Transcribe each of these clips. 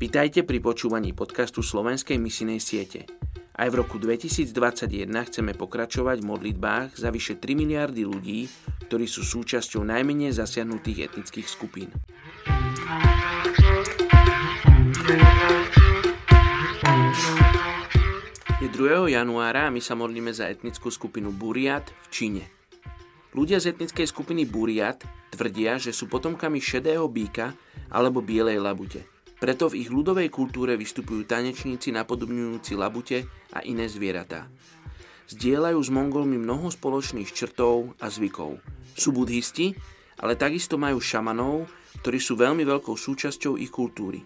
Vitajte pri počúvaní podcastu Slovenskej misinej siete. Aj v roku 2021 chceme pokračovať v modlitbách za vyše 3 miliardy ľudí, ktorí sú súčasťou najmenej zasiahnutých etnických skupín. Je 2. januára a my sa modlíme za etnickú skupinu Buriat v Číne. Ľudia z etnickej skupiny Buriat tvrdia, že sú potomkami šedého býka alebo bielej labute – preto v ich ľudovej kultúre vystupujú tanečníci napodobňujúci labute a iné zvieratá. Zdieľajú s Mongolmi mnoho spoločných črtov a zvykov. Sú budhisti, ale takisto majú šamanov, ktorí sú veľmi veľkou súčasťou ich kultúry.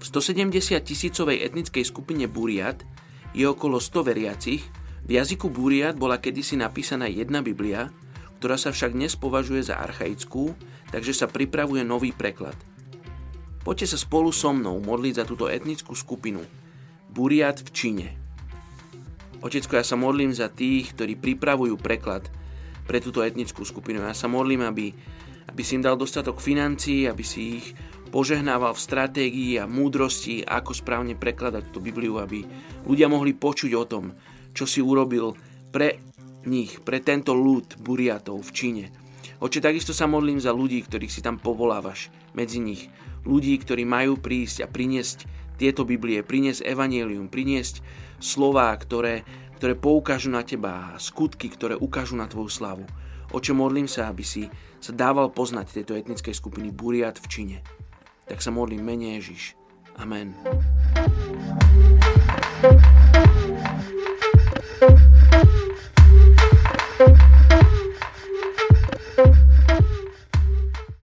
V 170 tisícovej etnickej skupine Buriat je okolo 100 veriacich, v jazyku Buriat bola kedysi napísaná jedna Biblia, ktorá sa však dnes považuje za archaickú, takže sa pripravuje nový preklad – Poďte sa spolu so mnou modliť za túto etnickú skupinu Buriat v Číne. Otecko, ja sa modlím za tých, ktorí pripravujú preklad pre túto etnickú skupinu. Ja sa modlím, aby, aby si im dal dostatok financií, aby si ich požehnával v stratégii a múdrosti, ako správne prekladať túto Bibliu, aby ľudia mohli počuť o tom, čo si urobil pre nich, pre tento ľud Buriatov v Číne. Oče, takisto sa modlím za ľudí, ktorých si tam povolávaš medzi nich ľudí, ktorí majú prísť a priniesť tieto Biblie, priniesť evanelium, priniesť slová, ktoré, ktoré poukážu na teba, skutky, ktoré ukážu na tvoju slavu. Oče, modlím sa, aby si sa dával poznať tejto etnickej skupiny Buriat v Číne. Tak sa modlím mene Ježiš. Amen.